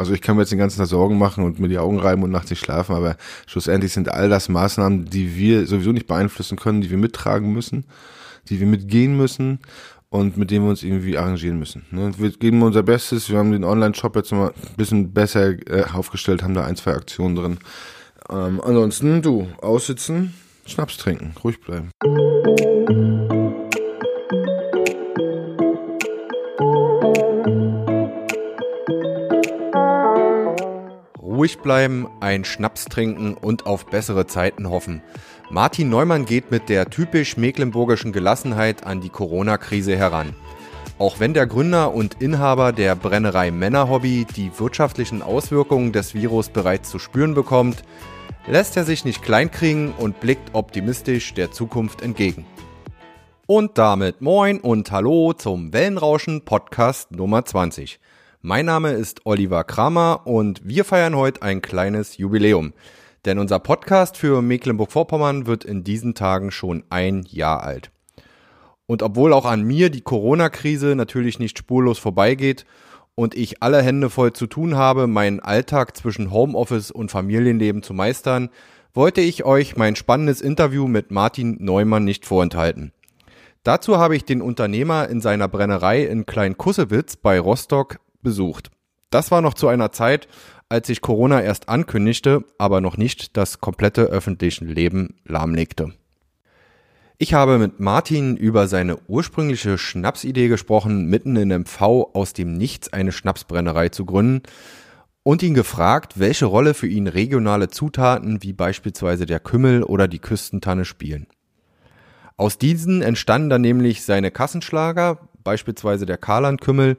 also ich kann mir jetzt den ganzen Tag Sorgen machen und mir die Augen reiben und nachts nicht schlafen, aber schlussendlich sind all das Maßnahmen, die wir sowieso nicht beeinflussen können, die wir mittragen müssen, die wir mitgehen müssen und mit denen wir uns irgendwie arrangieren müssen. Ne? Wir geben unser Bestes, wir haben den Online-Shop jetzt mal ein bisschen besser äh, aufgestellt, haben da ein, zwei Aktionen drin. Ähm, ansonsten, du, aussitzen, Schnaps trinken, ruhig bleiben. Ruhig bleiben, einen Schnaps trinken und auf bessere Zeiten hoffen. Martin Neumann geht mit der typisch mecklenburgischen Gelassenheit an die Corona-Krise heran. Auch wenn der Gründer und Inhaber der Brennerei Männerhobby die wirtschaftlichen Auswirkungen des Virus bereits zu spüren bekommt, lässt er sich nicht kleinkriegen und blickt optimistisch der Zukunft entgegen. Und damit moin und hallo zum Wellenrauschen Podcast Nummer 20. Mein Name ist Oliver Kramer und wir feiern heute ein kleines Jubiläum. Denn unser Podcast für Mecklenburg-Vorpommern wird in diesen Tagen schon ein Jahr alt. Und obwohl auch an mir die Corona-Krise natürlich nicht spurlos vorbeigeht und ich alle Hände voll zu tun habe, meinen Alltag zwischen Homeoffice und Familienleben zu meistern, wollte ich euch mein spannendes Interview mit Martin Neumann nicht vorenthalten. Dazu habe ich den Unternehmer in seiner Brennerei in Klein-Kussewitz bei Rostock besucht. Das war noch zu einer Zeit, als sich Corona erst ankündigte, aber noch nicht das komplette öffentliche Leben lahmlegte. Ich habe mit Martin über seine ursprüngliche Schnapsidee gesprochen, mitten in MV aus dem Nichts eine Schnapsbrennerei zu gründen und ihn gefragt, welche Rolle für ihn regionale Zutaten wie beispielsweise der Kümmel oder die Küstentanne spielen. Aus diesen entstanden dann nämlich seine Kassenschlager, beispielsweise der Karlandkümmel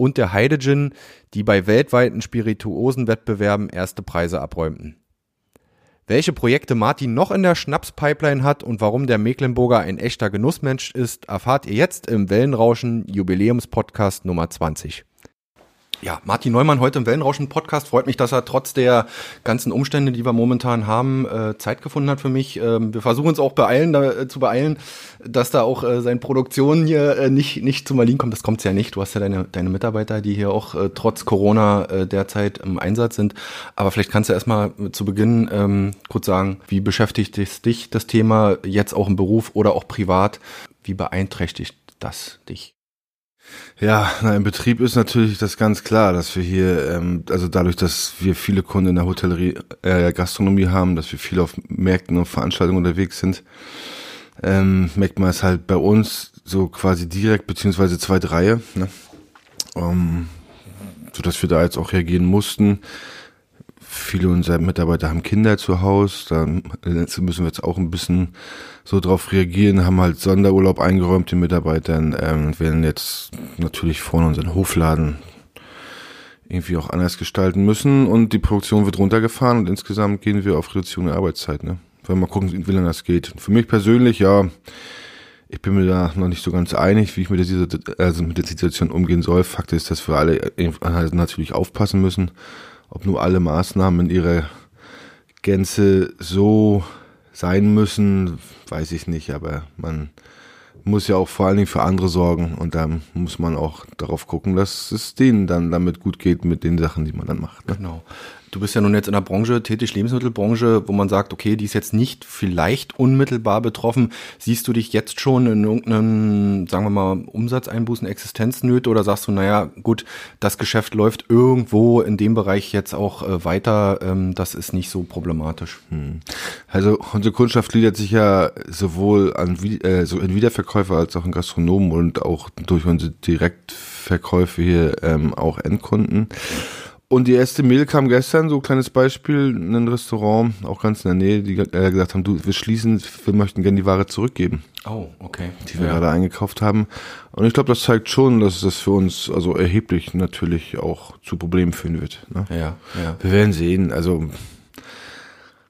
und der Heidegin, die bei weltweiten Spirituosenwettbewerben erste Preise abräumten. Welche Projekte Martin noch in der Schnapspipeline hat und warum der Mecklenburger ein echter Genussmensch ist, erfahrt ihr jetzt im Wellenrauschen Jubiläumspodcast Nummer 20. Ja, Martin Neumann heute im Wellenrauschen-Podcast. Freut mich, dass er trotz der ganzen Umstände, die wir momentan haben, äh, Zeit gefunden hat für mich. Ähm, wir versuchen uns auch beeilen, da, äh, zu beeilen, dass da auch äh, seine Produktion hier nicht, nicht zum Berlin kommt. Das kommt's ja nicht. Du hast ja deine, deine Mitarbeiter, die hier auch trotz Corona derzeit im Einsatz sind. Aber vielleicht kannst du erstmal zu Beginn ähm, kurz sagen, wie beschäftigt dich das Thema jetzt auch im Beruf oder auch privat? Wie beeinträchtigt das dich? Ja, na, im Betrieb ist natürlich das ganz klar, dass wir hier, ähm, also dadurch, dass wir viele Kunden in der Hotellerie, äh, Gastronomie haben, dass wir viel auf Märkten und Veranstaltungen unterwegs sind, ähm, merkt man es halt bei uns so quasi direkt, beziehungsweise zweite Reihe, ne? um, so dass wir da jetzt auch reagieren mussten. Viele unserer Mitarbeiter haben Kinder zu Hause, da müssen wir jetzt auch ein bisschen so drauf reagieren, haben halt Sonderurlaub eingeräumt den Mitarbeitern, ähm, werden jetzt natürlich vorne unseren Hofladen irgendwie auch anders gestalten müssen und die Produktion wird runtergefahren und insgesamt gehen wir auf Reduktion der Arbeitszeit, ne? Wenn wir mal gucken, wie lange das geht. Für mich persönlich, ja, ich bin mir da noch nicht so ganz einig, wie ich mit der, also mit der Situation umgehen soll. Fakt ist, dass wir alle natürlich aufpassen müssen ob nur alle Maßnahmen in ihrer Gänze so sein müssen, weiß ich nicht, aber man muss ja auch vor allen Dingen für andere sorgen und da muss man auch darauf gucken, dass es denen dann damit gut geht mit den Sachen, die man dann macht. Ne? Genau. Du bist ja nun jetzt in der Branche tätig, Lebensmittelbranche, wo man sagt, okay, die ist jetzt nicht vielleicht unmittelbar betroffen. Siehst du dich jetzt schon in irgendeinem, sagen wir mal, Umsatzeinbußen, Existenznöte oder sagst du, naja, gut, das Geschäft läuft irgendwo in dem Bereich jetzt auch äh, weiter, ähm, das ist nicht so problematisch? Hm. Also unsere Kundschaft gliedert sich ja sowohl an äh, so in Wiederverkäufer als auch in Gastronomen und auch durch unsere Direktverkäufe hier ähm, auch Endkunden. Und die erste Mail kam gestern, so kleines Beispiel, in ein Restaurant, auch ganz in der Nähe, die äh, gesagt haben, du, wir schließen, wir möchten gerne die Ware zurückgeben. Oh, okay. Die wir ja. gerade eingekauft haben. Und ich glaube, das zeigt schon, dass das für uns also erheblich natürlich auch zu Problemen führen wird. Ne? Ja, ja. Wir werden sehen. Also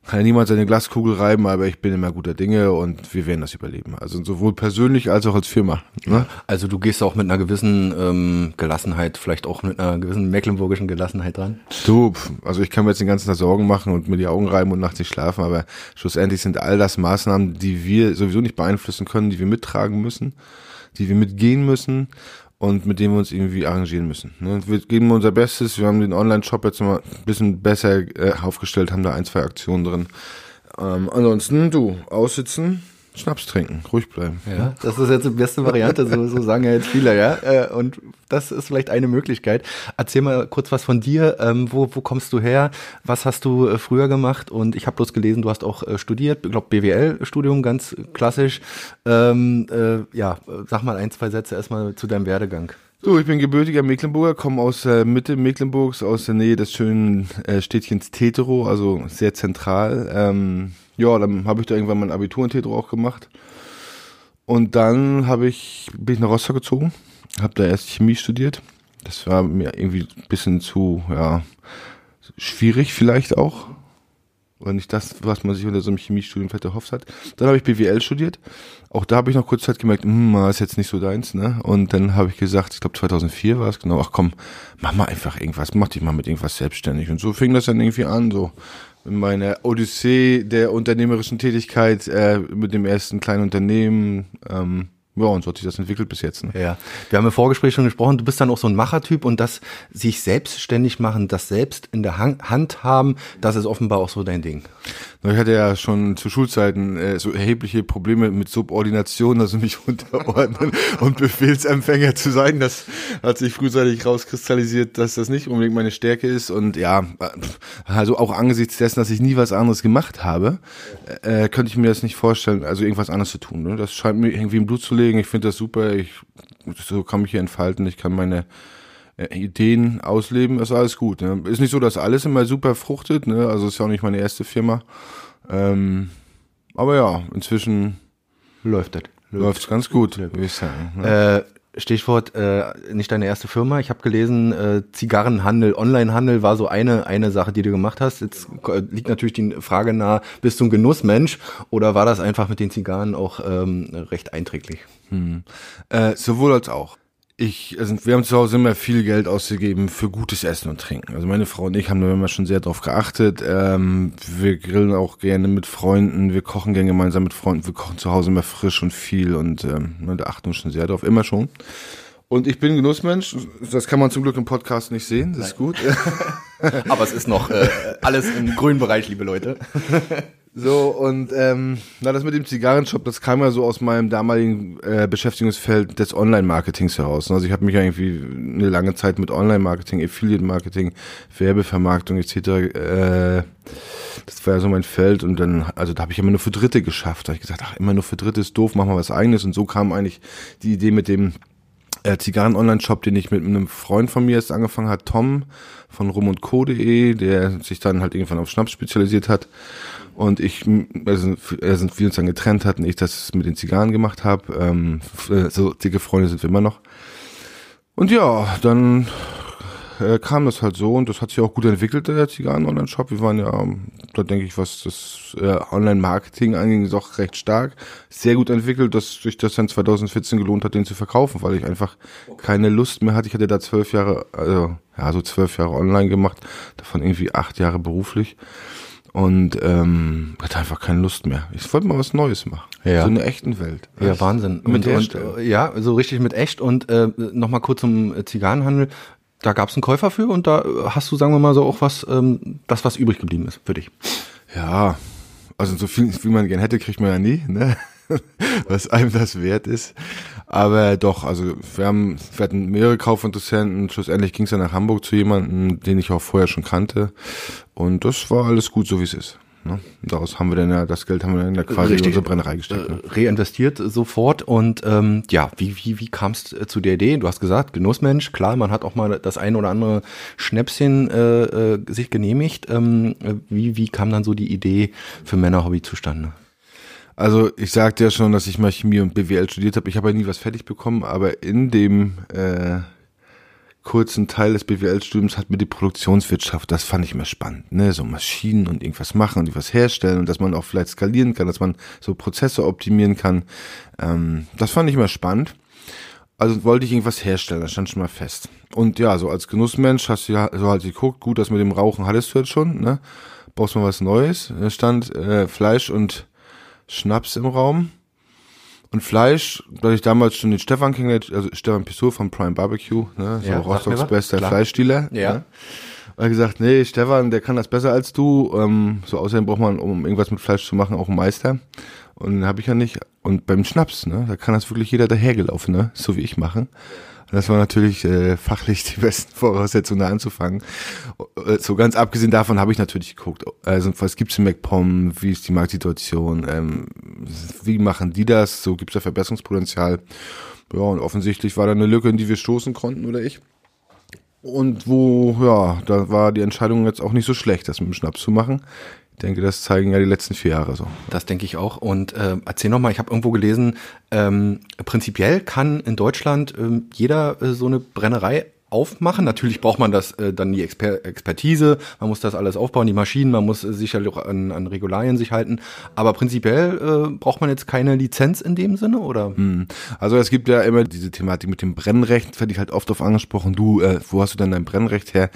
kann ja niemand seine Glaskugel reiben, aber ich bin immer guter Dinge und wir werden das überleben. Also sowohl persönlich als auch als Firma. Ne? Also du gehst auch mit einer gewissen ähm, Gelassenheit, vielleicht auch mit einer gewissen mecklenburgischen Gelassenheit dran? Du, also ich kann mir jetzt den ganzen Tag Sorgen machen und mir die Augen reiben und nachts nicht schlafen, aber schlussendlich sind all das Maßnahmen, die wir sowieso nicht beeinflussen können, die wir mittragen müssen, die wir mitgehen müssen und mit dem wir uns irgendwie arrangieren müssen. Ne? Wir geben unser Bestes, wir haben den Online-Shop jetzt mal ein bisschen besser äh, aufgestellt, haben da ein, zwei Aktionen drin. Ähm, ansonsten, du, aussitzen, Schnaps trinken, ruhig bleiben. Ja, das ist jetzt die beste Variante, so, so sagen ja jetzt viele, ja. Äh, und das ist vielleicht eine Möglichkeit. Erzähl mal kurz was von dir. Ähm, wo, wo kommst du her? Was hast du äh, früher gemacht? Und ich habe bloß gelesen, du hast auch äh, studiert, ich glaube BWL-Studium, ganz klassisch. Ähm, äh, ja, sag mal ein, zwei Sätze erstmal zu deinem Werdegang. So, ich bin gebürtiger Mecklenburger, komme aus der Mitte Mecklenburgs, aus der Nähe des schönen äh, Städtchens Tetero, also sehr zentral. Ähm, ja, dann habe ich da irgendwann mein Abitur in Tetro auch gemacht. Und dann habe ich, bin ich nach Rostock gezogen, habe da erst Chemie studiert. Das war mir irgendwie ein bisschen zu, ja, schwierig vielleicht auch. Oder nicht das, was man sich unter so einem Chemiestudium vielleicht erhofft hat. Dann habe ich BWL studiert. Auch da habe ich noch kurz Zeit gemerkt, hm, ist jetzt nicht so deins, ne? Und dann habe ich gesagt, ich glaube 2004 war es genau, ach komm, mach mal einfach irgendwas, mach dich mal mit irgendwas selbstständig. Und so fing das dann irgendwie an, so in meiner Odyssee der unternehmerischen Tätigkeit äh, mit dem ersten kleinen Unternehmen. Ähm, ja, und so hat sich das entwickelt bis jetzt. Ne? Ja, wir haben im Vorgespräch schon gesprochen, du bist dann auch so ein Machertyp und das sich selbstständig machen, das selbst in der Hand haben, das ist offenbar auch so dein Ding. Ich hatte ja schon zu Schulzeiten äh, so erhebliche Probleme mit Subordination, also mich unterordnen und Befehlsempfänger zu sein. Das hat sich frühzeitig rauskristallisiert, dass das nicht unbedingt meine Stärke ist. Und ja, also auch angesichts dessen, dass ich nie was anderes gemacht habe, äh, könnte ich mir das nicht vorstellen, also irgendwas anderes zu tun. Ne? Das scheint mir irgendwie im Blut zu legen. Ich finde das super. Ich so kann mich hier entfalten. Ich kann meine äh, Ideen ausleben, ist alles gut. Ne? Ist nicht so, dass alles immer super fruchtet, ne? Also ist ja auch nicht meine erste Firma. Ähm, aber ja, inzwischen läuft das. Läuft ganz gut, würde ich sagen. Ne? Äh, Stichwort äh, nicht deine erste Firma. Ich habe gelesen, äh, Zigarrenhandel, Onlinehandel war so eine eine Sache, die du gemacht hast. Jetzt äh, liegt natürlich die Frage nahe: Bist du ein Genussmensch oder war das einfach mit den Zigarren auch ähm, recht einträglich? Hm. Äh, sowohl als auch ich, also wir haben zu Hause immer viel Geld ausgegeben für gutes Essen und Trinken. Also meine Frau und ich haben da immer schon sehr drauf geachtet. Ähm, wir grillen auch gerne mit Freunden, wir kochen gerne gemeinsam mit Freunden, wir kochen zu Hause immer frisch und viel und ähm, ne, da achten wir schon sehr drauf, immer schon. Und ich bin Genussmensch, das kann man zum Glück im Podcast nicht sehen, das Nein. ist gut. Aber es ist noch äh, alles im grünen Bereich, liebe Leute. So, und ähm, na, das mit dem Zigarrenshop, das kam ja so aus meinem damaligen äh, Beschäftigungsfeld des Online-Marketings heraus. Also ich habe mich ja irgendwie eine lange Zeit mit Online-Marketing, Affiliate-Marketing, Werbevermarktung etc. Äh, das war ja so mein Feld und dann, also da habe ich immer nur für Dritte geschafft. Da habe ich gesagt, ach, immer nur für Dritte ist doof, mach mal was eigenes. Und so kam eigentlich die Idee mit dem äh, Zigarren-Online-Shop, den ich mit einem Freund von mir erst angefangen hat, Tom von rumundco.de, der sich dann halt irgendwann auf Schnaps spezialisiert hat und ich, also, also wir uns dann getrennt hatten, ich das mit den Zigarren gemacht habe. Ähm, äh, so dicke Freunde sind wir immer noch. Und ja, dann äh, kam das halt so und das hat sich auch gut entwickelt, der Zigarren-Online-Shop. Wir waren ja, da denke ich, was das äh, Online-Marketing anging, doch recht stark. Sehr gut entwickelt, dass sich das dann 2014 gelohnt hat, den zu verkaufen, weil ich einfach keine Lust mehr hatte. Ich hatte da zwölf Jahre, also ja, so zwölf Jahre online gemacht, davon irgendwie acht Jahre beruflich und ähm, hatte einfach keine Lust mehr. Ich wollte mal was Neues machen. Ja. So eine echten Welt. Ja, Wahnsinn. Mit und, und, äh, ja, so richtig mit echt. Und äh, nochmal kurz zum Zigarrenhandel. Da gab es einen Käufer für und da hast du, sagen wir mal so, auch was, ähm, das, was übrig geblieben ist für dich. Ja, also so viel, wie man gern hätte, kriegt man ja nie, ne? was einem das wert ist. Aber doch, also wir haben, wir hatten mehrere Kaufinteressenten. Schlussendlich ging es dann nach Hamburg zu jemandem, den ich auch vorher schon kannte. Und das war alles gut, so wie es ist. Ne? Daraus haben wir dann ja, das Geld haben wir dann ja quasi Richtig, in unsere Brennerei gesteckt. Ne? Äh, reinvestiert sofort und ähm, ja, wie, wie, wie kam es äh, zu der Idee? Du hast gesagt, Genussmensch, klar, man hat auch mal das ein oder andere Schnäpschen äh, äh, sich genehmigt. Ähm, wie, wie kam dann so die Idee für Männerhobby zustande? Also ich sagte ja schon, dass ich mal Chemie und BWL studiert habe. Ich habe ja nie was fertig bekommen, aber in dem äh, kurzen Teil des BWL-Studiums hat mir die Produktionswirtschaft, das fand ich immer spannend, ne, so Maschinen und irgendwas machen und irgendwas herstellen und dass man auch vielleicht skalieren kann, dass man so Prozesse optimieren kann. Ähm, das fand ich immer spannend. Also wollte ich irgendwas herstellen, das stand schon mal fest. Und ja, so als Genussmensch hast du ja so halt geguckt, gut, das mit dem Rauchen hattest du jetzt schon, ne? Brauchst mal was Neues. Da stand äh, Fleisch und Schnaps im Raum. Und Fleisch, da ich damals schon den Stefan kennengelernt, also Stefan Pissot von Prime Barbecue, ne, so Ja, Rostocks mir was. bester Klar. Fleischdealer. Ja. Ne? Er hat gesagt, nee, Stefan, der kann das besser als du. Ähm, so außerdem braucht man, um irgendwas mit Fleisch zu machen, auch einen Meister. Und den habe ich ja nicht. Und beim Schnaps, ne, da kann das wirklich jeder dahergelaufen, ne, so wie ich machen. Und das war natürlich äh, fachlich die besten Voraussetzungen, da anzufangen. Äh, So ganz abgesehen davon habe ich natürlich geguckt. Also was gibt's in MacPom? Wie ist die Marktsituation? Ähm, wie machen die das? So gibt's da Verbesserungspotenzial. Ja, und offensichtlich war da eine Lücke, in die wir stoßen konnten, oder ich. Und wo, ja, da war die Entscheidung jetzt auch nicht so schlecht, das mit dem Schnaps zu machen. Ich denke, das zeigen ja die letzten vier Jahre so. Das denke ich auch. Und äh, erzähl noch mal, ich habe irgendwo gelesen, ähm, prinzipiell kann in Deutschland ähm, jeder äh, so eine Brennerei aufmachen. Natürlich braucht man das äh, dann die Exper Expertise, man muss das alles aufbauen, die Maschinen, man muss äh, sicherlich auch an, an Regularien sich halten. Aber prinzipiell äh, braucht man jetzt keine Lizenz in dem Sinne, oder? Also es gibt ja immer diese Thematik mit dem Brennrecht, werde ich halt oft auf angesprochen. Du, äh, wo hast du denn dein Brennrecht her?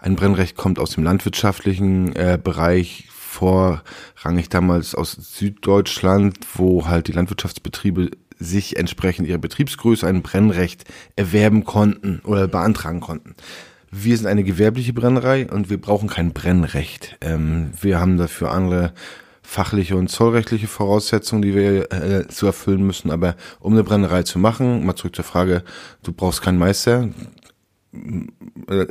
Ein Brennrecht kommt aus dem landwirtschaftlichen äh, Bereich, vorrangig damals aus Süddeutschland, wo halt die Landwirtschaftsbetriebe sich entsprechend ihrer Betriebsgröße ein Brennrecht erwerben konnten oder beantragen konnten. Wir sind eine gewerbliche Brennerei und wir brauchen kein Brennrecht. Ähm, wir haben dafür andere fachliche und zollrechtliche Voraussetzungen, die wir äh, zu erfüllen müssen. Aber um eine Brennerei zu machen, mal zurück zur Frage, du brauchst keinen Meister. Äh,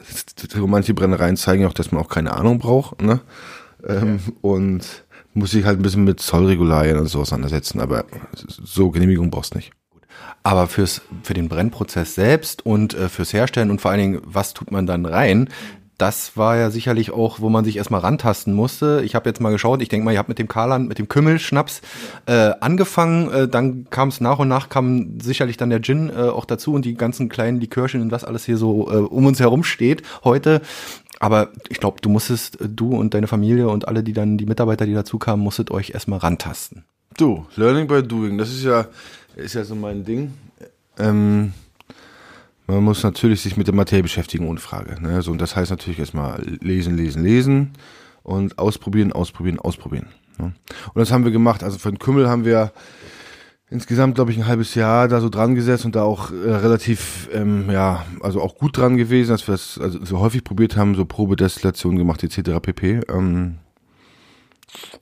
manche Brennereien zeigen auch, dass man auch keine Ahnung braucht. Ne? Ähm, Und muss sich halt ein bisschen mit Zollregularien und so auseinandersetzen. Aber so Genehmigung brauchst du nicht. Aber fürs, für den Brennprozess selbst und äh, fürs Herstellen und vor allen Dingen, was tut man dann rein? Das war ja sicherlich auch, wo man sich erstmal rantasten musste. Ich habe jetzt mal geschaut, ich denke mal, ihr habt mit dem Karlan, mit dem Kümmelschnaps äh, angefangen, äh, dann kam es nach und nach, kam sicherlich dann der Gin äh, auch dazu und die ganzen kleinen Likörchen und was alles hier so äh, um uns herum steht heute. Aber ich glaube, du musstest, äh, du und deine Familie und alle, die dann, die Mitarbeiter, die dazu kamen, musstet euch erstmal rantasten. Du, Learning by Doing, das ist ja, ist ja so mein Ding. Ähm, man muss natürlich sich mit der Materie beschäftigen, ohne Frage. Ne? So, und das heißt natürlich erstmal lesen, lesen, lesen und ausprobieren, ausprobieren, ausprobieren. Ne? Und das haben wir gemacht. Also für den Kümmel haben wir insgesamt, glaube ich, ein halbes Jahr da so dran gesetzt und da auch äh, relativ, ähm, ja, also auch gut dran gewesen, dass wir das also so häufig probiert haben, so Probedestillationen gemacht, etc. pp. Ähm,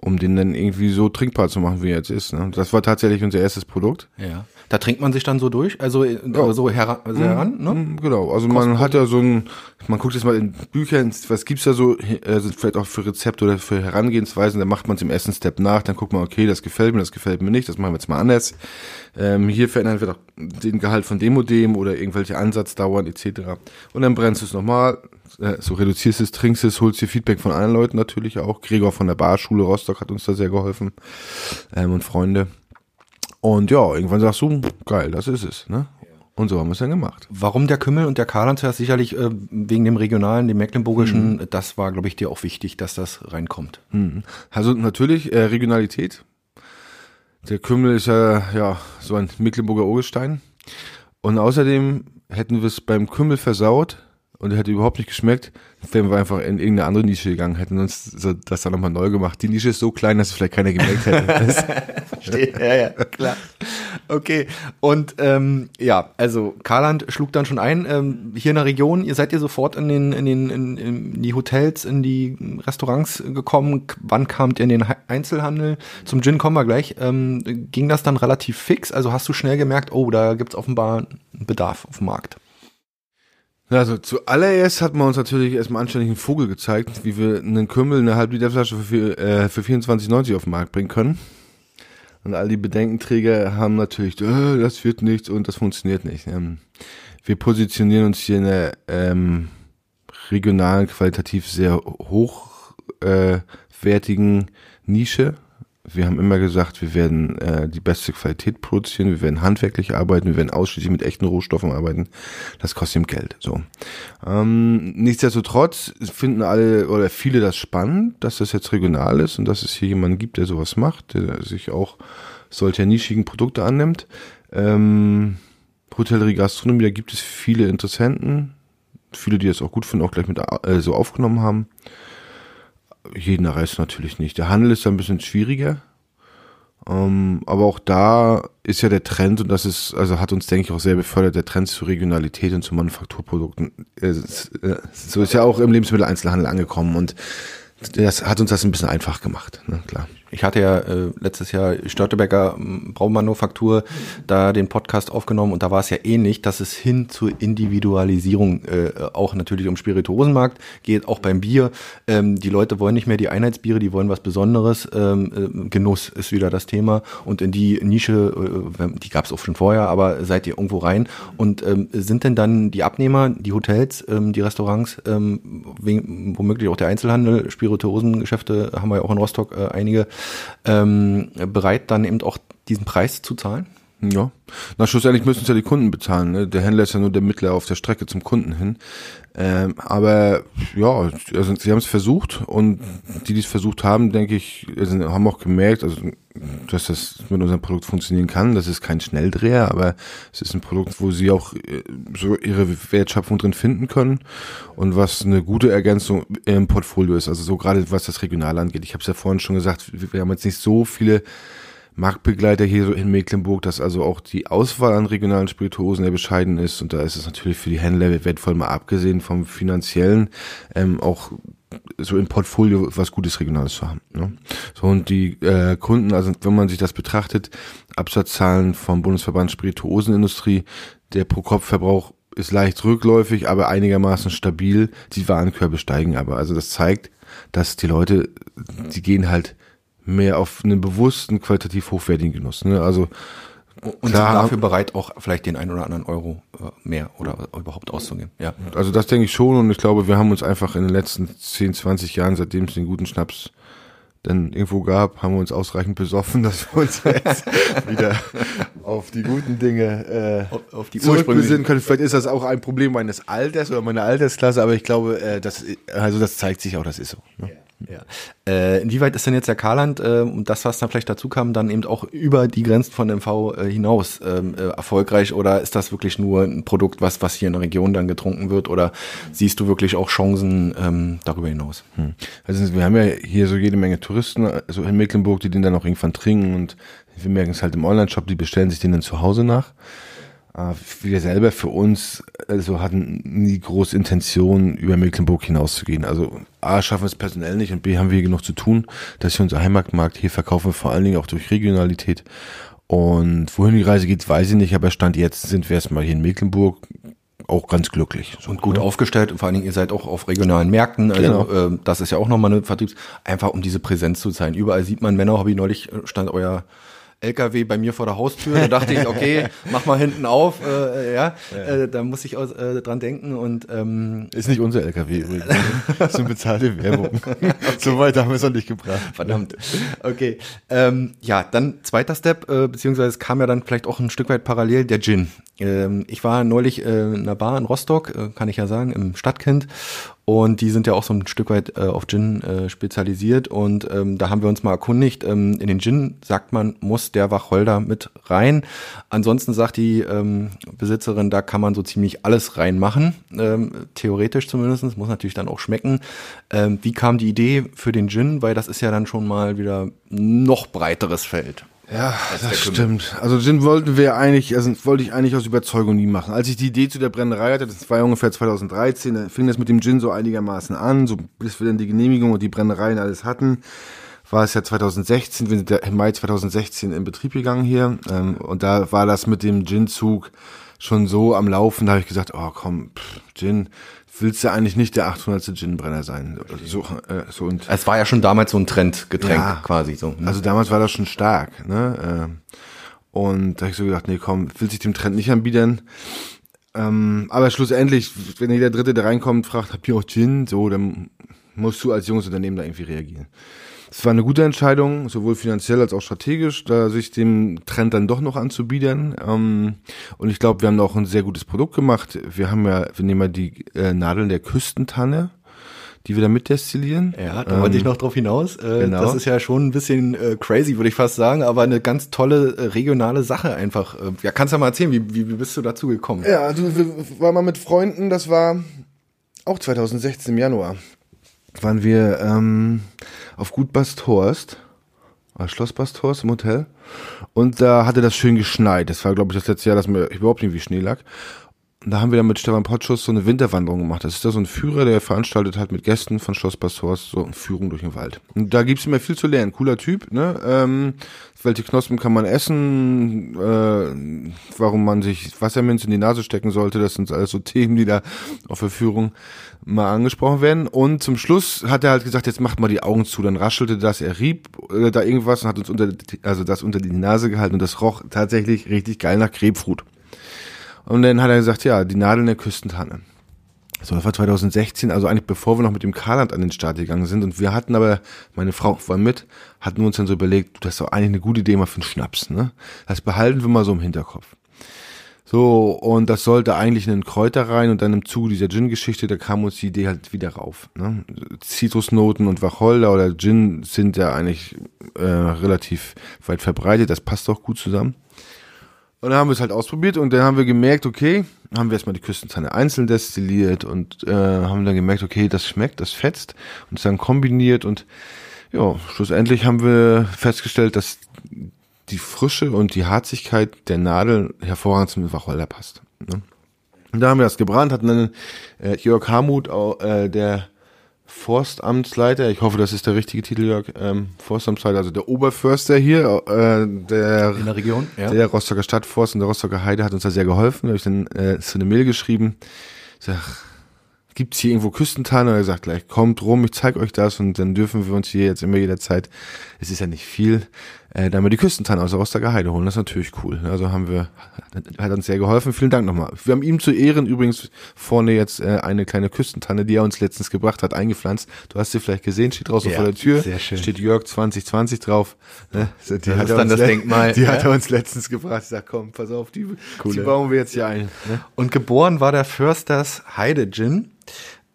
um den dann irgendwie so trinkbar zu machen, wie er jetzt ist. Ne? Das war tatsächlich unser erstes Produkt. Ja. Da trinkt man sich dann so durch, also äh, so heran, also heran ne? Mm, Genau, also man hat ja so ein, man guckt jetzt mal in Büchern, was gibt's da so, also vielleicht auch für Rezepte oder für Herangehensweisen, dann macht man es im ersten Step nach, dann guckt man, okay, das gefällt mir, das gefällt mir nicht, das machen wir jetzt mal anders. Ähm, hier verändern wir doch den Gehalt von dem und dem oder irgendwelche Ansatzdauern etc. Und dann brennst du es nochmal, äh, so reduzierst es, trinkst es, holst dir Feedback von anderen Leuten natürlich auch. Gregor von der Barschule Rostock hat uns da sehr geholfen ähm, und Freunde. Und ja, irgendwann sagst du, geil, das ist es. Ne? Und so haben wir es dann gemacht. Warum der Kümmel und der Karlan zuerst sicherlich äh, wegen dem regionalen, dem mecklenburgischen, Mhm. das war, glaube ich, dir auch wichtig, dass das reinkommt. Also natürlich äh, Regionalität. Der Kümmel ist ja, ja so ein Mecklenburger Urgestein. Und außerdem hätten wir es beim Kümmel versaut und er hätte überhaupt nicht geschmeckt, wenn wir einfach in irgendeine andere Nische gegangen hätten und uns das dann nochmal neu gemacht. Die Nische ist so klein, dass es vielleicht keiner gemerkt hätte. Verstehe, ja, ja, klar. Okay, und ähm, ja, also Karland schlug dann schon ein, ähm, hier in der Region, ihr seid ihr sofort in den, in den, in, in die Hotels, in die Restaurants gekommen. Wann kamt ihr in den Einzelhandel? Zum Gin kommen wir gleich. Ähm, ging das dann relativ fix? Also hast du schnell gemerkt, oh, da gibt's offenbar einen Bedarf auf dem Markt. Also zuallererst hat man uns natürlich erstmal anständig einen Vogel gezeigt, wie wir einen Kümmel, eine halbe Liter für, äh, für 24,90 auf den Markt bringen können. Und all die Bedenkenträger haben natürlich, äh, das wird nichts und das funktioniert nicht. Ähm, wir positionieren uns hier in der ähm, regionalen, qualitativ sehr hochwertigen äh, Nische. Wir haben immer gesagt, wir werden äh, die beste Qualität produzieren, wir werden handwerklich arbeiten, wir werden ausschließlich mit echten Rohstoffen arbeiten. Das kostet ihm Geld. So. Ähm, nichtsdestotrotz finden alle oder viele das spannend, dass das jetzt regional ist und dass es hier jemanden gibt, der sowas macht, der sich auch solcher nischigen Produkte annimmt. Ähm, Hotellerie, Gastronomie, da gibt es viele Interessenten, viele, die das auch gut finden, auch gleich mit äh, so aufgenommen haben. Jeden erreicht natürlich nicht. Der Handel ist ein bisschen schwieriger. Ähm, aber auch da ist ja der Trend und das ist, also hat uns, denke ich, auch sehr befördert, der Trend zur Regionalität und zu Manufakturprodukten. Äh, so ist ja auch im Lebensmitteleinzelhandel angekommen und das hat uns das ein bisschen einfach gemacht, ne, klar. Ich hatte ja äh, letztes Jahr Störtebecker ähm, Braumanufaktur da den Podcast aufgenommen und da war es ja ähnlich, dass es hin zur Individualisierung äh, auch natürlich um Spirituosenmarkt geht, auch beim Bier. Ähm, die Leute wollen nicht mehr die Einheitsbiere, die wollen was Besonderes. Ähm, äh, Genuss ist wieder das Thema und in die Nische, äh, die gab es auch schon vorher, aber seid ihr irgendwo rein und ähm, sind denn dann die Abnehmer, die Hotels, ähm, die Restaurants, ähm, womöglich auch der Einzelhandel, Spirituosengeschäfte haben wir ja auch in Rostock äh, einige, ähm, bereit, dann eben auch diesen Preis zu zahlen? Ja, na schlussendlich müssen es ja die Kunden bezahlen. Ne? Der Händler ist ja nur der Mittler auf der Strecke zum Kunden hin. Ähm, aber ja, also sie haben es versucht und die, die es versucht haben, denke ich, also haben auch gemerkt, also dass das mit unserem Produkt funktionieren kann. Das ist kein Schnelldreher, aber es ist ein Produkt, wo sie auch äh, so ihre Wertschöpfung drin finden können und was eine gute Ergänzung im Portfolio ist. Also so gerade was das Regional angeht. Ich habe es ja vorhin schon gesagt, wir haben jetzt nicht so viele Marktbegleiter hier so in Mecklenburg, dass also auch die Auswahl an regionalen Spirituosen sehr bescheiden ist. Und da ist es natürlich für die Händler wertvoll, mal abgesehen vom finanziellen, ähm, auch so im Portfolio was Gutes Regionales zu haben. Ne? So und die äh, Kunden, also wenn man sich das betrachtet, Absatzzahlen vom Bundesverband Spirituosenindustrie, der Pro-Kopf-Verbrauch ist leicht rückläufig, aber einigermaßen stabil. Die Warenkörbe steigen aber. Also das zeigt, dass die Leute, die gehen halt mehr auf einen bewussten, qualitativ hochwertigen Genuss. Ne? Also und Klar, sind dafür bereit, auch vielleicht den einen oder anderen Euro äh, mehr oder überhaupt auszugeben. Ja. Also das denke ich schon und ich glaube, wir haben uns einfach in den letzten 10, 20 Jahren, seitdem es den guten Schnaps dann irgendwo gab, haben wir uns ausreichend besoffen, dass wir uns jetzt wieder auf die guten Dinge äh, auf, auf die zurückbesinnen können. Vielleicht ist das auch ein Problem meines Alters oder meiner Altersklasse, aber ich glaube, äh, das, also das zeigt sich auch, das ist so. Ne? Ja. Ja. Äh, inwieweit ist denn jetzt der Karland äh, und das, was dann vielleicht dazu kam, dann eben auch über die Grenzen von MV äh, hinaus ähm, äh, erfolgreich oder ist das wirklich nur ein Produkt, was, was hier in der Region dann getrunken wird oder siehst du wirklich auch Chancen ähm, darüber hinaus? Hm. Also wir haben ja hier so jede Menge Touristen, also in Mecklenburg, die den dann auch irgendwann trinken und wir merken es halt im Online-Shop, die bestellen sich den dann zu Hause nach. Äh, wir selber für uns also hatten nie große Intention, über Mecklenburg hinauszugehen. Also A, schaffen wir es personell nicht und B, haben wir genug zu tun, dass wir unser Heimatmarkt hier verkaufen, vor allen Dingen auch durch Regionalität. Und wohin die Reise geht, weiß ich nicht, aber Stand jetzt sind wir erstmal hier in Mecklenburg auch ganz glücklich. So, und gut ne? aufgestellt und vor allen Dingen, ihr seid auch auf regionalen Märkten, also genau. äh, das ist ja auch nochmal eine Vertriebs, einfach um diese Präsenz zu zeigen. Überall sieht man Männer, habe ich neulich, stand euer LKW bei mir vor der Haustür. Da dachte ich, okay, mach mal hinten auf. Äh, ja, ja. Äh, da muss ich aus, äh, dran denken. Und ähm, ist nicht unser LKW übrigens. das ist eine bezahlte Werbung. okay. So weit haben wir es noch nicht gebracht. Verdammt. Okay. Ähm, ja, dann zweiter Step, äh, beziehungsweise es kam ja dann vielleicht auch ein Stück weit parallel der Gin. Ähm, ich war neulich äh, in einer Bar in Rostock, äh, kann ich ja sagen, im Stadtkind. Und die sind ja auch so ein Stück weit äh, auf Gin äh, spezialisiert. Und ähm, da haben wir uns mal erkundigt. Ähm, in den Gin sagt man, muss der Wacholder mit rein. Ansonsten sagt die ähm, Besitzerin, da kann man so ziemlich alles reinmachen. Ähm, theoretisch zumindest. Muss natürlich dann auch schmecken. Ähm, wie kam die Idee für den Gin? Weil das ist ja dann schon mal wieder noch breiteres Feld. Ja, das stimmt. Also den wollten wir eigentlich, also wollte ich eigentlich aus Überzeugung nie machen. Als ich die Idee zu der Brennerei hatte, das war ungefähr 2013, da fing das mit dem Gin so einigermaßen an, so bis wir dann die Genehmigung und die Brennereien alles hatten, war es ja 2016, wir sind ja im Mai 2016 in Betrieb gegangen hier ähm, und da war das mit dem Gin-Zug schon so am Laufen, da habe ich gesagt, oh komm, pff, Gin, willst du eigentlich nicht der 800. Ginbrenner sein. So, äh, so und es war ja schon damals so ein Trendgetränk ja, quasi so. Ne? Also damals war das schon stark. Ne? Äh, und da habe ich so gedacht, nee, komm, will sich dem Trend nicht anbieten. Ähm, aber schlussendlich, wenn jeder Dritte, der reinkommt, fragt, habt ihr auch Gin? So, dann musst du als junges Unternehmen da irgendwie reagieren. Es war eine gute Entscheidung, sowohl finanziell als auch strategisch, da sich dem Trend dann doch noch anzubiedern. Ähm, und ich glaube, wir haben auch ein sehr gutes Produkt gemacht. Wir haben ja, wir nehmen ja die äh, Nadeln der Küstentanne die wir da mitdestillieren. Ja, da ähm, wollte ich noch drauf hinaus. Äh, genau. Das ist ja schon ein bisschen äh, crazy, würde ich fast sagen, aber eine ganz tolle äh, regionale Sache einfach. Äh, ja, kannst du ja mal erzählen, wie, wie, wie bist du dazu gekommen? Ja, also wir waren mal mit Freunden, das war auch 2016 im Januar, waren wir ähm, auf Gut Basthorst als Schlosspastors im Hotel. Und da hatte das schön geschneit. Das war, glaube ich, das letzte Jahr, dass mir überhaupt nicht wie Schnee lag. Und da haben wir dann mit Stefan Pottschuss so eine Winterwanderung gemacht. Das ist da so ein Führer, der veranstaltet hat mit Gästen von Schloss Pastors so eine Führung durch den Wald. Und da gibt's immer viel zu lernen. Cooler Typ, ne? Ähm, welche Knospen kann man essen? Äh, warum man sich Wasserminz in die Nase stecken sollte? Das sind alles so Themen, die da auf der Führung mal angesprochen werden. Und zum Schluss hat er halt gesagt, jetzt macht mal die Augen zu. Dann raschelte das, er rieb äh, da irgendwas und hat uns unter, also das unter die Nase gehalten und das roch tatsächlich richtig geil nach Krebfrut. Und dann hat er gesagt, ja, die Nadel in der Küstentanne. So, das war 2016, also eigentlich bevor wir noch mit dem Karland an den Start gegangen sind. Und wir hatten aber, meine Frau war mit, hatten uns dann so überlegt, das ist doch eigentlich eine gute Idee mal für einen Schnaps, ne? Das behalten wir mal so im Hinterkopf. So, und das sollte eigentlich in den Kräuter rein und dann im Zuge dieser Gin-Geschichte, da kam uns die Idee halt wieder rauf. Ne? Zitrusnoten und Wacholder oder Gin sind ja eigentlich äh, relativ weit verbreitet, das passt auch gut zusammen. Und dann haben wir es halt ausprobiert und dann haben wir gemerkt, okay, haben wir erstmal die Küstenzanne einzeln destilliert und äh, haben dann gemerkt, okay, das schmeckt, das fetzt und dann kombiniert und ja, schlussendlich haben wir festgestellt, dass die Frische und die Harzigkeit der Nadel hervorragend zum Wacholder passt. Ne? Und da haben wir das gebrannt, hatten dann äh, Jörg Hamuth, äh, der Forstamtsleiter, ich hoffe, das ist der richtige Titel, Jörg, ähm, Forstamtsleiter, also der Oberförster hier, äh, der, in der Region, ja. der Rostocker Stadtforst und der Rostocker Heide hat uns da sehr geholfen. Da habe ich dann äh, so eine Mail geschrieben. Ich sag, gibt's hier irgendwo Küstentanne? Und er sagt gleich, kommt rum, ich zeig euch das und dann dürfen wir uns hier jetzt immer jederzeit, es ist ja nicht viel, äh, dann mal die Küstentanne aus der Rostocker Heide holen. Das ist natürlich cool. Also haben wir, hat uns sehr geholfen. Vielen Dank nochmal. Wir haben ihm zu Ehren übrigens vorne jetzt äh, eine kleine Küstentanne, die er uns letztens gebracht hat, eingepflanzt. Du hast sie vielleicht gesehen, steht draußen ja, vor der Tür. Sehr schön. Steht Jörg 2020 drauf. Ne? Die das hat ist dann das Denkmal. Die ja? hat er uns letztens gebracht. Ich sag, komm, pass auf, die, die bauen wir jetzt hier ein. Ne? Und geboren war der Försters Heide Gin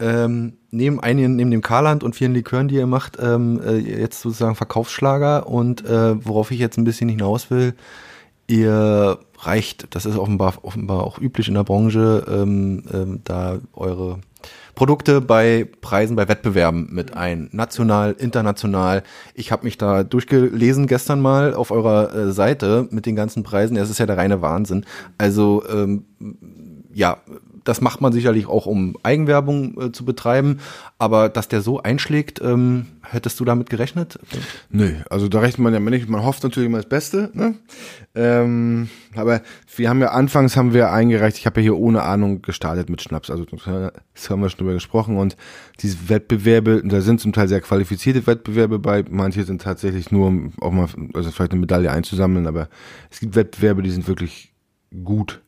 ähm, neben einigen, neben dem Karland und vielen Likören, die ihr macht, ähm, äh, jetzt sozusagen Verkaufsschlager und äh, worauf ich jetzt ein bisschen hinaus will, ihr reicht, das ist offenbar, offenbar auch üblich in der Branche, ähm, ähm, da eure Produkte bei Preisen, bei Wettbewerben mit ein. National, international. Ich habe mich da durchgelesen gestern mal auf eurer äh, Seite mit den ganzen Preisen. Es ist ja der reine Wahnsinn. Also ähm, ja, das macht man sicherlich auch, um Eigenwerbung äh, zu betreiben. Aber dass der so einschlägt, ähm, hättest du damit gerechnet? Nö, also da rechnet man ja nicht. Man hofft natürlich immer das Beste. Ne? Ähm, aber wir haben ja anfangs haben wir eingereicht. Ich habe ja hier ohne Ahnung gestartet mit Schnaps. Also das haben wir schon drüber gesprochen. Und diese Wettbewerbe, da sind zum Teil sehr qualifizierte Wettbewerbe bei. Manche sind tatsächlich nur, um auch mal, also vielleicht eine Medaille einzusammeln. Aber es gibt Wettbewerbe, die sind wirklich gut.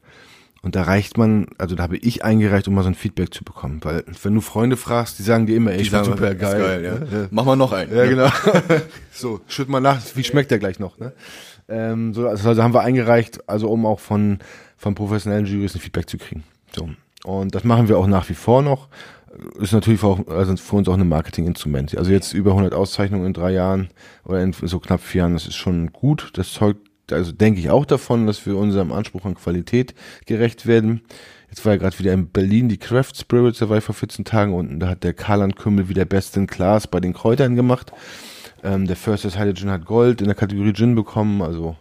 Und da reicht man, also da habe ich eingereicht, um mal so ein Feedback zu bekommen. Weil wenn du Freunde fragst, die sagen dir immer, ey, ich bin super geil. geil ja. Ja. Mach mal noch einen. Ja, ne? genau. so, schütt mal nach, wie schmeckt der gleich noch? Ne? Ähm, so, also, also haben wir eingereicht, also um auch von, von professionellen Jurys ein Feedback zu kriegen. So. Und das machen wir auch nach wie vor noch. Ist natürlich auch, also für uns auch ein Marketinginstrument. Also jetzt über 100 Auszeichnungen in drei Jahren oder in so knapp vier Jahren, das ist schon gut. Das zeugt also denke ich auch davon, dass wir unserem Anspruch an Qualität gerecht werden. Jetzt war ja gerade wieder in Berlin die Craft Spirits, da war ich vor 14 Tagen unten, da hat der Karland Kümmel wieder Best in Class bei den Kräutern gemacht. Ähm, der First Hydrogen hat Gold in der Kategorie Gin bekommen, also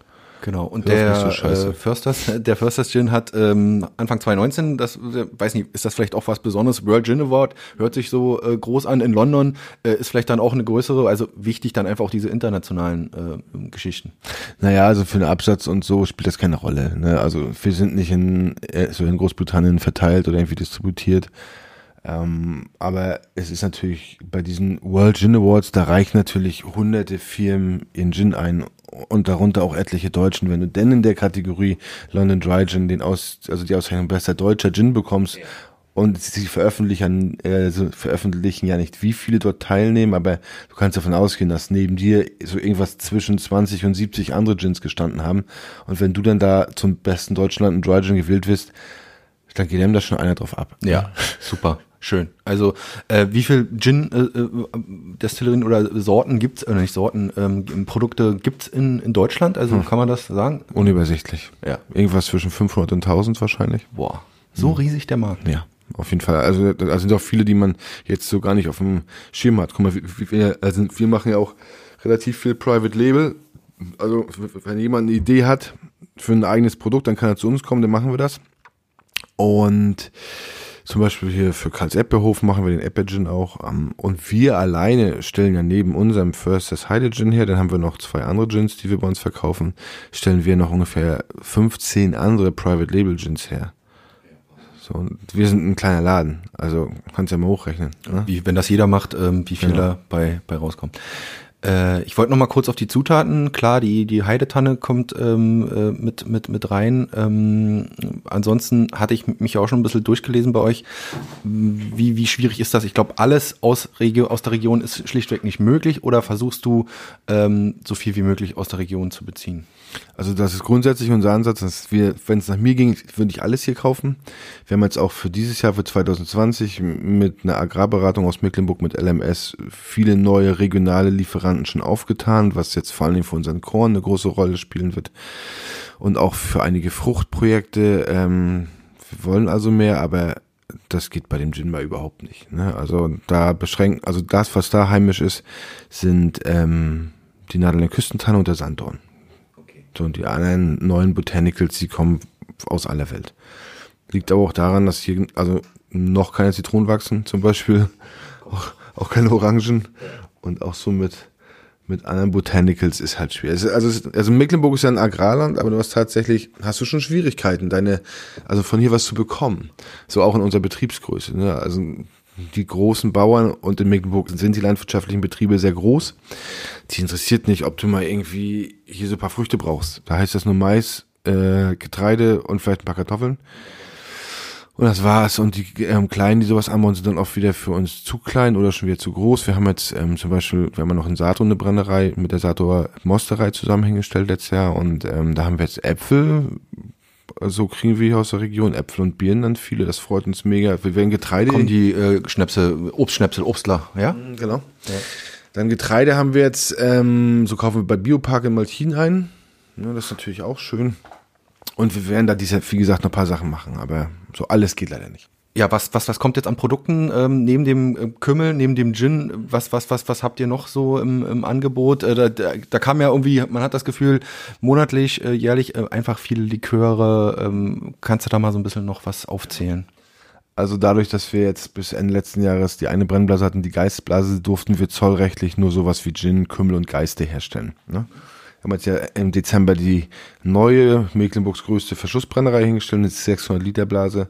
Genau, und der so äh, Försters, der Försters Gin hat ähm, Anfang 2019, das weiß nicht, ist das vielleicht auch was Besonderes? World Gin Award hört sich so äh, groß an in London, äh, ist vielleicht dann auch eine größere, also wichtig dann einfach auch diese internationalen äh, Geschichten. Naja, also für den Absatz und so spielt das keine Rolle. Ne? Also wir sind nicht in, äh, so in Großbritannien verteilt oder irgendwie distributiert. Ähm, aber es ist natürlich bei diesen World Gin Awards, da reichen natürlich hunderte Firmen in Gin ein und darunter auch etliche Deutschen. Wenn du denn in der Kategorie London Dry Gin den aus, also die Auszeichnung bester deutscher Gin bekommst, ja. und sie veröffentlichen, äh, veröffentlichen ja nicht, wie viele dort teilnehmen, aber du kannst davon ausgehen, dass neben dir so irgendwas zwischen 20 und 70 andere Gins gestanden haben. Und wenn du dann da zum besten deutschen London Dry Gin gewählt wirst, dann geht ihm da schon einer drauf ab. Ja, super. Schön. Also äh, wie viel Gin äh, äh, oder Sorten gibt's oder nicht Sorten ähm, Produkte gibt's in, in Deutschland? Also hm. kann man das sagen? Unübersichtlich. Ja. Irgendwas zwischen 500 und 1000 wahrscheinlich. Boah. So hm. riesig der Markt. Ja. Auf jeden Fall. Also da sind auch viele, die man jetzt so gar nicht auf dem Schirm hat. Guck mal, wir, wir, also wir machen ja auch relativ viel Private Label Also, wenn jemand eine Idee hat für ein eigenes Produkt, dann kann er zu uns kommen, dann machen wir das. Und zum Beispiel hier für Karls Eppehof machen wir den Eppe-Gin auch. Ähm, und wir alleine stellen ja neben unserem First das Heide Gin her, dann haben wir noch zwei andere Gins, die wir bei uns verkaufen, stellen wir noch ungefähr 15 andere Private Label Gins her. So, und wir sind ein kleiner Laden, also kannst ja mal hochrechnen. Ne? Wie, wenn das jeder macht, ähm, wie viel genau. da bei, bei rauskommt. Äh, ich wollte noch mal kurz auf die Zutaten. Klar, die die Heidetanne kommt ähm, äh, mit mit mit rein. Ähm, ansonsten hatte ich mich auch schon ein bisschen durchgelesen bei euch. Wie wie schwierig ist das? Ich glaube, alles aus Regio aus der Region ist schlichtweg nicht möglich. Oder versuchst du ähm, so viel wie möglich aus der Region zu beziehen? Also das ist grundsätzlich unser Ansatz, dass wir, wenn es nach mir ging, würde ich alles hier kaufen. Wir haben jetzt auch für dieses Jahr, für 2020, mit einer Agrarberatung aus Mecklenburg mit LMS viele neue regionale Lieferanten schon aufgetan, was jetzt vor allem für unseren Korn eine große Rolle spielen wird. Und auch für einige Fruchtprojekte. Ähm, wir wollen also mehr, aber das geht bei dem Gin mal überhaupt nicht. Ne? Also da beschränkt, also das, was da heimisch ist, sind ähm, die Nadel der Küstentanne und der Sanddorn. Und die anderen neuen Botanicals, die kommen aus aller Welt. Liegt aber auch daran, dass hier also noch keine Zitronen wachsen, zum Beispiel, auch, auch keine Orangen und auch so mit, mit anderen Botanicals ist halt schwer. Also, also Mecklenburg ist ja ein Agrarland, aber du hast tatsächlich, hast du schon Schwierigkeiten, deine, also von hier was zu bekommen. So auch in unserer Betriebsgröße. Ne? Also die großen Bauern und in Mecklenburg sind die landwirtschaftlichen Betriebe sehr groß. Die interessiert nicht, ob du mal irgendwie hier so ein paar Früchte brauchst. Da heißt das nur Mais, äh, Getreide und vielleicht ein paar Kartoffeln. Und das war's. Und die ähm, Kleinen, die sowas anbauen, sind dann oft wieder für uns zu klein oder schon wieder zu groß. Wir haben jetzt ähm, zum Beispiel, wir haben noch in Sato eine Brennerei mit der Sator Mosterei zusammenhingestellt letztes Jahr. Und ähm, da haben wir jetzt Äpfel, so kriegen wir hier aus der Region Äpfel und Birnen dann viele. Das freut uns mega. Wir werden Getreide. Kommen die äh, Schnäpse, Obstschnäpsel, Obstler, ja? Mhm, genau. Ja. Dann Getreide haben wir jetzt, ähm, so kaufen wir bei Biopark in Maltin ein. Ja, das ist natürlich auch schön. Und wir werden da, diese, wie gesagt, noch ein paar Sachen machen, aber so alles geht leider nicht. Ja, was, was, was kommt jetzt an Produkten ähm, neben dem äh, Kümmel, neben dem Gin? Was, was, was, was habt ihr noch so im, im Angebot? Äh, da, da, da kam ja irgendwie, man hat das Gefühl, monatlich, äh, jährlich äh, einfach viele Liköre. Ähm, kannst du da mal so ein bisschen noch was aufzählen? Also dadurch, dass wir jetzt bis Ende letzten Jahres die eine Brennblase hatten, die Geistblase, durften wir zollrechtlich nur sowas wie Gin, Kümmel und Geiste herstellen. Ne? Haben jetzt ja im Dezember die neue, Mecklenburgs größte Verschussbrennerei hingestellt, eine 600 Liter Blase.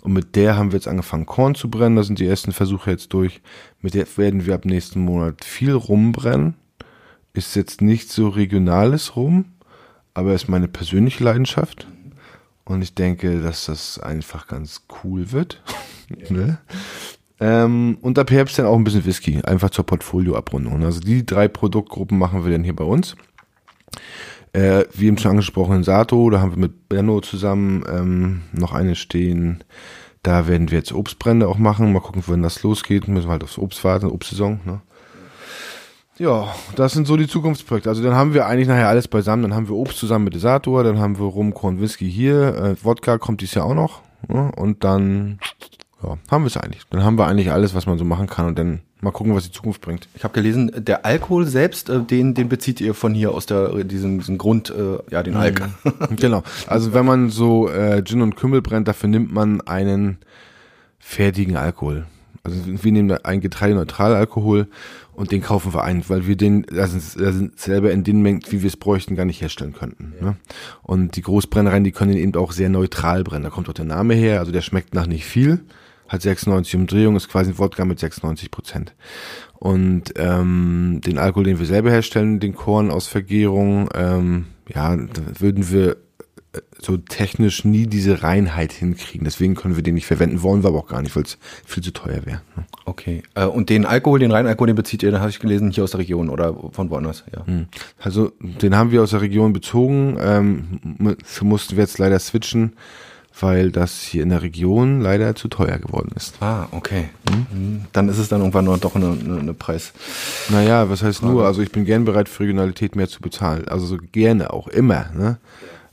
Und mit der haben wir jetzt angefangen, Korn zu brennen. Da sind die ersten Versuche jetzt durch. Mit der werden wir ab nächsten Monat viel rumbrennen. Ist jetzt nicht so regionales Rum, aber ist meine persönliche Leidenschaft. Und ich denke, dass das einfach ganz cool wird. Ja. ne? Ähm, und ab Herbst dann auch ein bisschen Whisky, einfach zur Portfolioabrundung. Also die drei Produktgruppen machen wir dann hier bei uns. Äh, wie eben schon angesprochen, Sato, da haben wir mit Benno zusammen ähm, noch eine stehen. Da werden wir jetzt Obstbrände auch machen. Mal gucken, wann das losgeht. Müssen wir halt aufs Obst warten, Obstsaison. Ne? Ja, das sind so die Zukunftsprojekte. Also dann haben wir eigentlich nachher alles beisammen. Dann haben wir Obst zusammen mit Desator, dann haben wir Rum, Korn, Whisky hier. Äh, Wodka kommt dies Jahr auch noch. Ne? Und dann ja, haben wir es eigentlich. Dann haben wir eigentlich alles, was man so machen kann. Und dann Mal gucken, was die Zukunft bringt. Ich habe gelesen, der Alkohol selbst, äh, den, den bezieht ihr von hier aus der diesem, diesem Grund, äh, ja, den Alk. Mhm. genau. Also wenn man so äh, Gin und Kümmel brennt, dafür nimmt man einen fertigen Alkohol. Also wir nehmen einen getreideneutralen Alkohol und den kaufen wir ein, weil wir den also, also selber in den Mengen, wie wir es bräuchten, gar nicht herstellen könnten. Ja. Ne? Und die Großbrennereien, die können den eben auch sehr neutral brennen. Da kommt auch der Name her, also der schmeckt nach nicht viel hat 96 Umdrehungen, ist quasi ein Wodka mit 96 Prozent. Und ähm, den Alkohol, den wir selber herstellen, den Korn aus Vergärung, ähm, ja, da würden wir äh, so technisch nie diese Reinheit hinkriegen. Deswegen können wir den nicht verwenden, wollen wir aber auch gar nicht, weil es viel zu teuer wäre. Ne? Okay. Äh, und den Alkohol, den reinen Alkohol, den bezieht ihr, da habe ich gelesen, hier aus der Region oder von woanders, ja. Hm. Also den haben wir aus der Region bezogen. Ähm, mussten wir jetzt leider switchen weil das hier in der Region leider zu teuer geworden ist. Ah, okay. Hm? Dann ist es dann irgendwann nur doch eine, eine, eine Preis. Naja, was heißt Frage. nur? Also ich bin gern bereit für Regionalität mehr zu bezahlen. Also so gerne auch immer. Ne?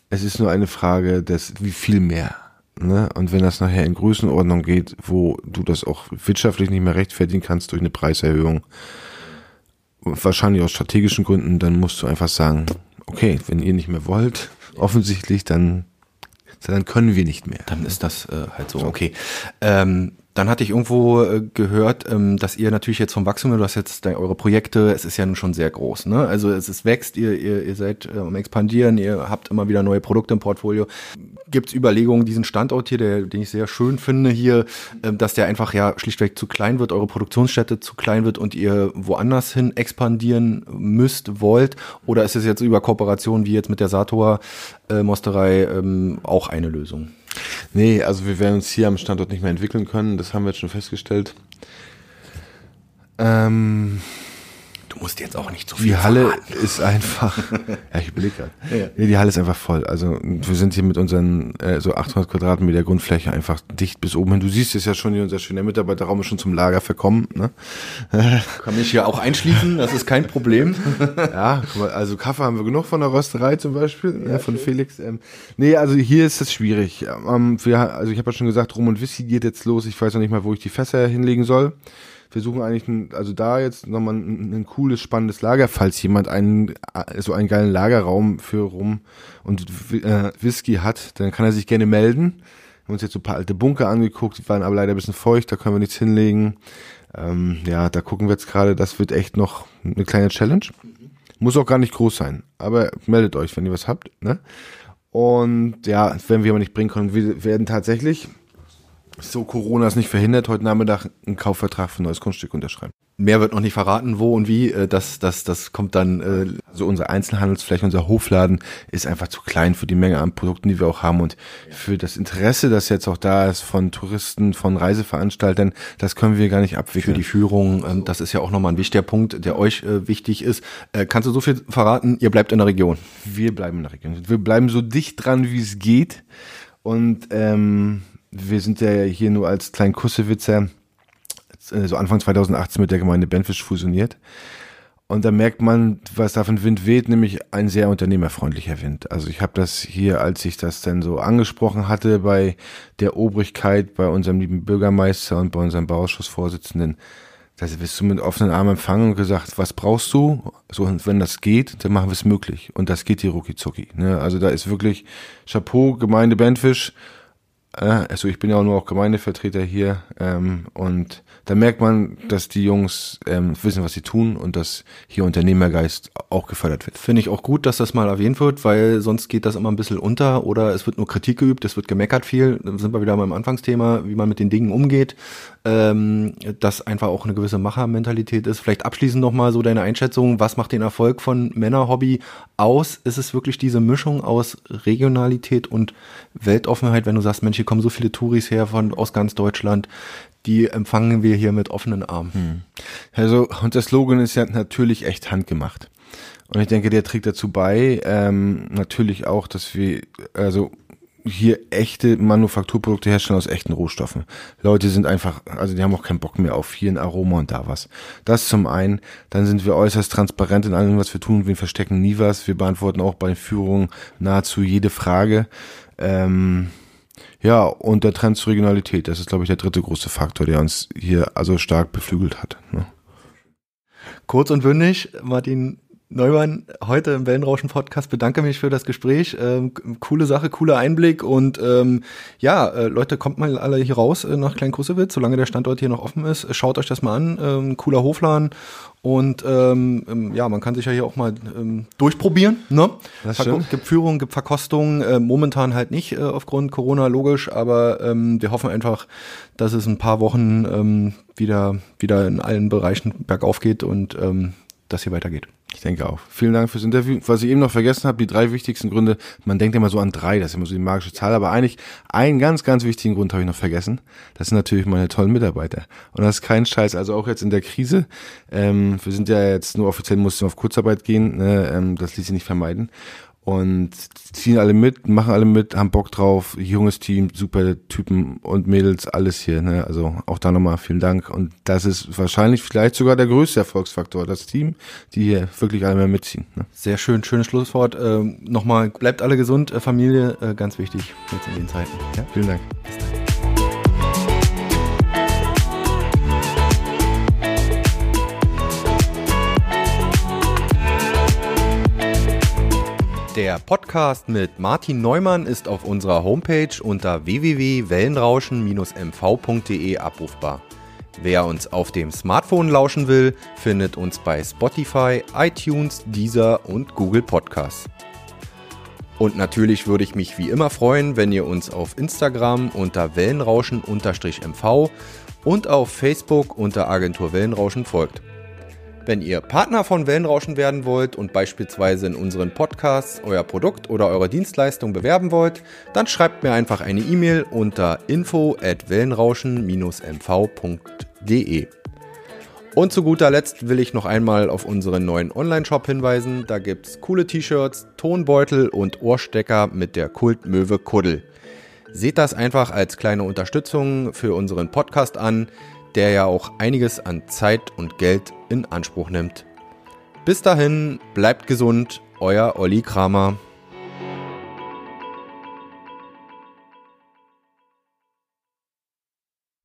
Es ist nur eine Frage des, wie viel mehr. Ne? Und wenn das nachher in Größenordnung geht, wo du das auch wirtschaftlich nicht mehr rechtfertigen kannst durch eine Preiserhöhung, wahrscheinlich aus strategischen Gründen, dann musst du einfach sagen, okay, wenn ihr nicht mehr wollt, offensichtlich, dann, dann können wir nicht mehr. Dann ist das äh, halt so, okay. Ähm, dann hatte ich irgendwo äh, gehört, ähm, dass ihr natürlich jetzt vom Wachstum, du hast jetzt eure Projekte, es ist ja nun schon sehr groß, ne? Also es ist wächst, ihr, ihr, ihr seid äh, am expandieren, ihr habt immer wieder neue Produkte im Portfolio. Gibt es Überlegungen, diesen Standort hier, der, den ich sehr schön finde hier, äh, dass der einfach ja schlichtweg zu klein wird, eure Produktionsstätte zu klein wird und ihr woanders hin expandieren müsst, wollt? Oder ist es jetzt über Kooperationen wie jetzt mit der Sator äh, Mosterei ähm, auch eine Lösung? Nee, also wir werden uns hier am Standort nicht mehr entwickeln können, das haben wir jetzt schon festgestellt. Ähm, du musst jetzt auch nicht so viel Die Halle verraten. ist einfach, ja, ich überlege gerade. Ja. Nee, die Halle ist einfach voll. Also wir sind hier mit unseren äh, so 800 Quadratmeter Grundfläche einfach dicht bis oben hin. Du siehst es ja schon, hier unser schöner Mitarbeiterraum ist schon zum Lager verkommen. Ne? Kann mich hier auch einschließen, das ist kein Problem. ja, also Kaffee haben wir genug von der Rösterei zum Beispiel, ja, von schön. Felix. Ähm, nee, also hier ist es schwierig. Ähm, wir, also ich habe ja schon gesagt, Rum und Whisky geht jetzt los. Ich weiß noch nicht mal, wo ich die Fässer hinlegen soll wir suchen eigentlich, ein, also da jetzt nochmal ein, ein cooles, spannendes Lager, falls jemand einen, so einen geilen Lagerraum für Rum und äh, Whisky hat, dann kann er sich gerne melden. Wir haben uns jetzt so ein paar alte Bunker angeguckt, die waren aber leider ein bisschen feucht, da können wir nichts hinlegen. Ähm, ja, da gucken wir jetzt gerade, das wird echt noch eine kleine Challenge. Muss auch gar nicht groß sein, aber meldet euch, wenn ihr was habt. Ne? Und ja, wenn wir aber nicht bringen können, wir werden tatsächlich so Corona ist nicht verhindert, heute Nachmittag einen Kaufvertrag für ein neues Grundstück unterschreiben. Mehr wird noch nicht verraten, wo und wie. Äh, das, das, das kommt dann. Äh also unser Einzelhandelsfläche, unser Hofladen ist einfach zu klein für die Menge an Produkten, die wir auch haben und für das Interesse, das jetzt auch da ist von Touristen, von Reiseveranstaltern, das können wir gar nicht abwickeln. Für die Führung, ähm, das ist ja auch nochmal ein wichtiger Punkt, der euch äh, wichtig ist. Kannst du so viel verraten? Ihr bleibt in der Region. Wir bleiben in der Region. Wir bleiben so dicht dran, wie es geht und ähm, wir sind ja hier nur als kleinen Kussewitzer äh, so Anfang 2018 mit der Gemeinde Benfisch fusioniert. Und da merkt man, was da von Wind weht, nämlich ein sehr unternehmerfreundlicher Wind. Also ich habe das hier, als ich das dann so angesprochen hatte bei der Obrigkeit, bei unserem lieben Bürgermeister und bei unserem Bauausschussvorsitzenden, da wirst du mit offenen Armen empfangen und gesagt, was brauchst du? So, und wenn das geht, dann machen wir es möglich. Und das geht hier rucki zucki. Ne? Also da ist wirklich Chapeau, Gemeinde Benfisch also ich bin ja auch nur auch Gemeindevertreter hier ähm, und da merkt man, dass die Jungs ähm, wissen, was sie tun und dass hier Unternehmergeist auch gefördert wird. Finde ich auch gut, dass das mal erwähnt wird, weil sonst geht das immer ein bisschen unter oder es wird nur Kritik geübt, es wird gemeckert viel. Dann sind wir wieder beim Anfangsthema, wie man mit den Dingen umgeht, ähm, dass einfach auch eine gewisse Machermentalität ist. Vielleicht abschließend nochmal so deine Einschätzung, was macht den Erfolg von Männerhobby aus? Ist es wirklich diese Mischung aus Regionalität und Weltoffenheit, wenn du sagst, Mensch, hier kommen so viele Touris her von aus ganz Deutschland, die empfangen wir hier mit offenen Armen. Hm. Also, und das Slogan ist ja natürlich echt handgemacht. Und ich denke, der trägt dazu bei, ähm, natürlich auch, dass wir, also hier echte Manufakturprodukte herstellen aus echten Rohstoffen. Leute sind einfach, also die haben auch keinen Bock mehr auf hier ein Aroma und da was. Das zum einen. Dann sind wir äußerst transparent in allem, was wir tun. Wir verstecken nie was. Wir beantworten auch bei Führungen nahezu jede Frage. Ähm, ja, und der Trend zur Regionalität, das ist, glaube ich, der dritte große Faktor, der uns hier also stark beflügelt hat. Ne? Kurz und bündig, Martin Neumann, heute im Wellenrauschen-Podcast bedanke mich für das Gespräch. Ähm, coole Sache, cooler Einblick und ähm, ja, äh, Leute, kommt mal alle hier raus äh, nach Klein Krusewitz, solange der Standort hier noch offen ist. Schaut euch das mal an, ähm, cooler Hofladen und ähm, ähm, ja, man kann sich ja hier auch mal ähm, durchprobieren. Ne? Das stimmt. Gibt Führung, gibt Verkostung, äh, momentan halt nicht äh, aufgrund Corona, logisch, aber ähm, wir hoffen einfach, dass es ein paar Wochen ähm, wieder, wieder in allen Bereichen bergauf geht und ähm, dass hier weitergeht. Ich denke auch. Vielen Dank fürs Interview. Was ich eben noch vergessen habe, die drei wichtigsten Gründe. Man denkt immer so an drei, das ist immer so die magische Zahl, aber eigentlich einen ganz, ganz wichtigen Grund habe ich noch vergessen. Das sind natürlich meine tollen Mitarbeiter. Und das ist kein Scheiß. Also auch jetzt in der Krise. Ähm, wir sind ja jetzt nur offiziell mussten auf Kurzarbeit gehen. Ne? Ähm, das ließ sich nicht vermeiden und ziehen alle mit, machen alle mit, haben Bock drauf, junges Team, super Typen und Mädels, alles hier. Ne? Also auch da nochmal vielen Dank. Und das ist wahrscheinlich vielleicht sogar der größte Erfolgsfaktor, das Team, die hier wirklich alle mehr mitziehen. Ne? Sehr schön, schönes Schlusswort. Ähm, nochmal, bleibt alle gesund, äh, Familie, äh, ganz wichtig jetzt in den Zeiten. Ja? Vielen Dank. Der Podcast mit Martin Neumann ist auf unserer Homepage unter www.wellenrauschen-mv.de abrufbar. Wer uns auf dem Smartphone lauschen will, findet uns bei Spotify, iTunes, Deezer und Google Podcasts. Und natürlich würde ich mich wie immer freuen, wenn ihr uns auf Instagram unter Wellenrauschen-MV und auf Facebook unter Agentur Wellenrauschen folgt. Wenn ihr Partner von Wellenrauschen werden wollt und beispielsweise in unseren Podcasts euer Produkt oder eure Dienstleistung bewerben wollt, dann schreibt mir einfach eine E-Mail unter info at wellenrauschen-mv.de. Und zu guter Letzt will ich noch einmal auf unseren neuen Online-Shop hinweisen. Da gibt es coole T-Shirts, Tonbeutel und Ohrstecker mit der Kultmöwe Kuddel. Seht das einfach als kleine Unterstützung für unseren Podcast an, der ja auch einiges an Zeit und Geld in Anspruch nimmt. Bis dahin, bleibt gesund, euer Olli Kramer.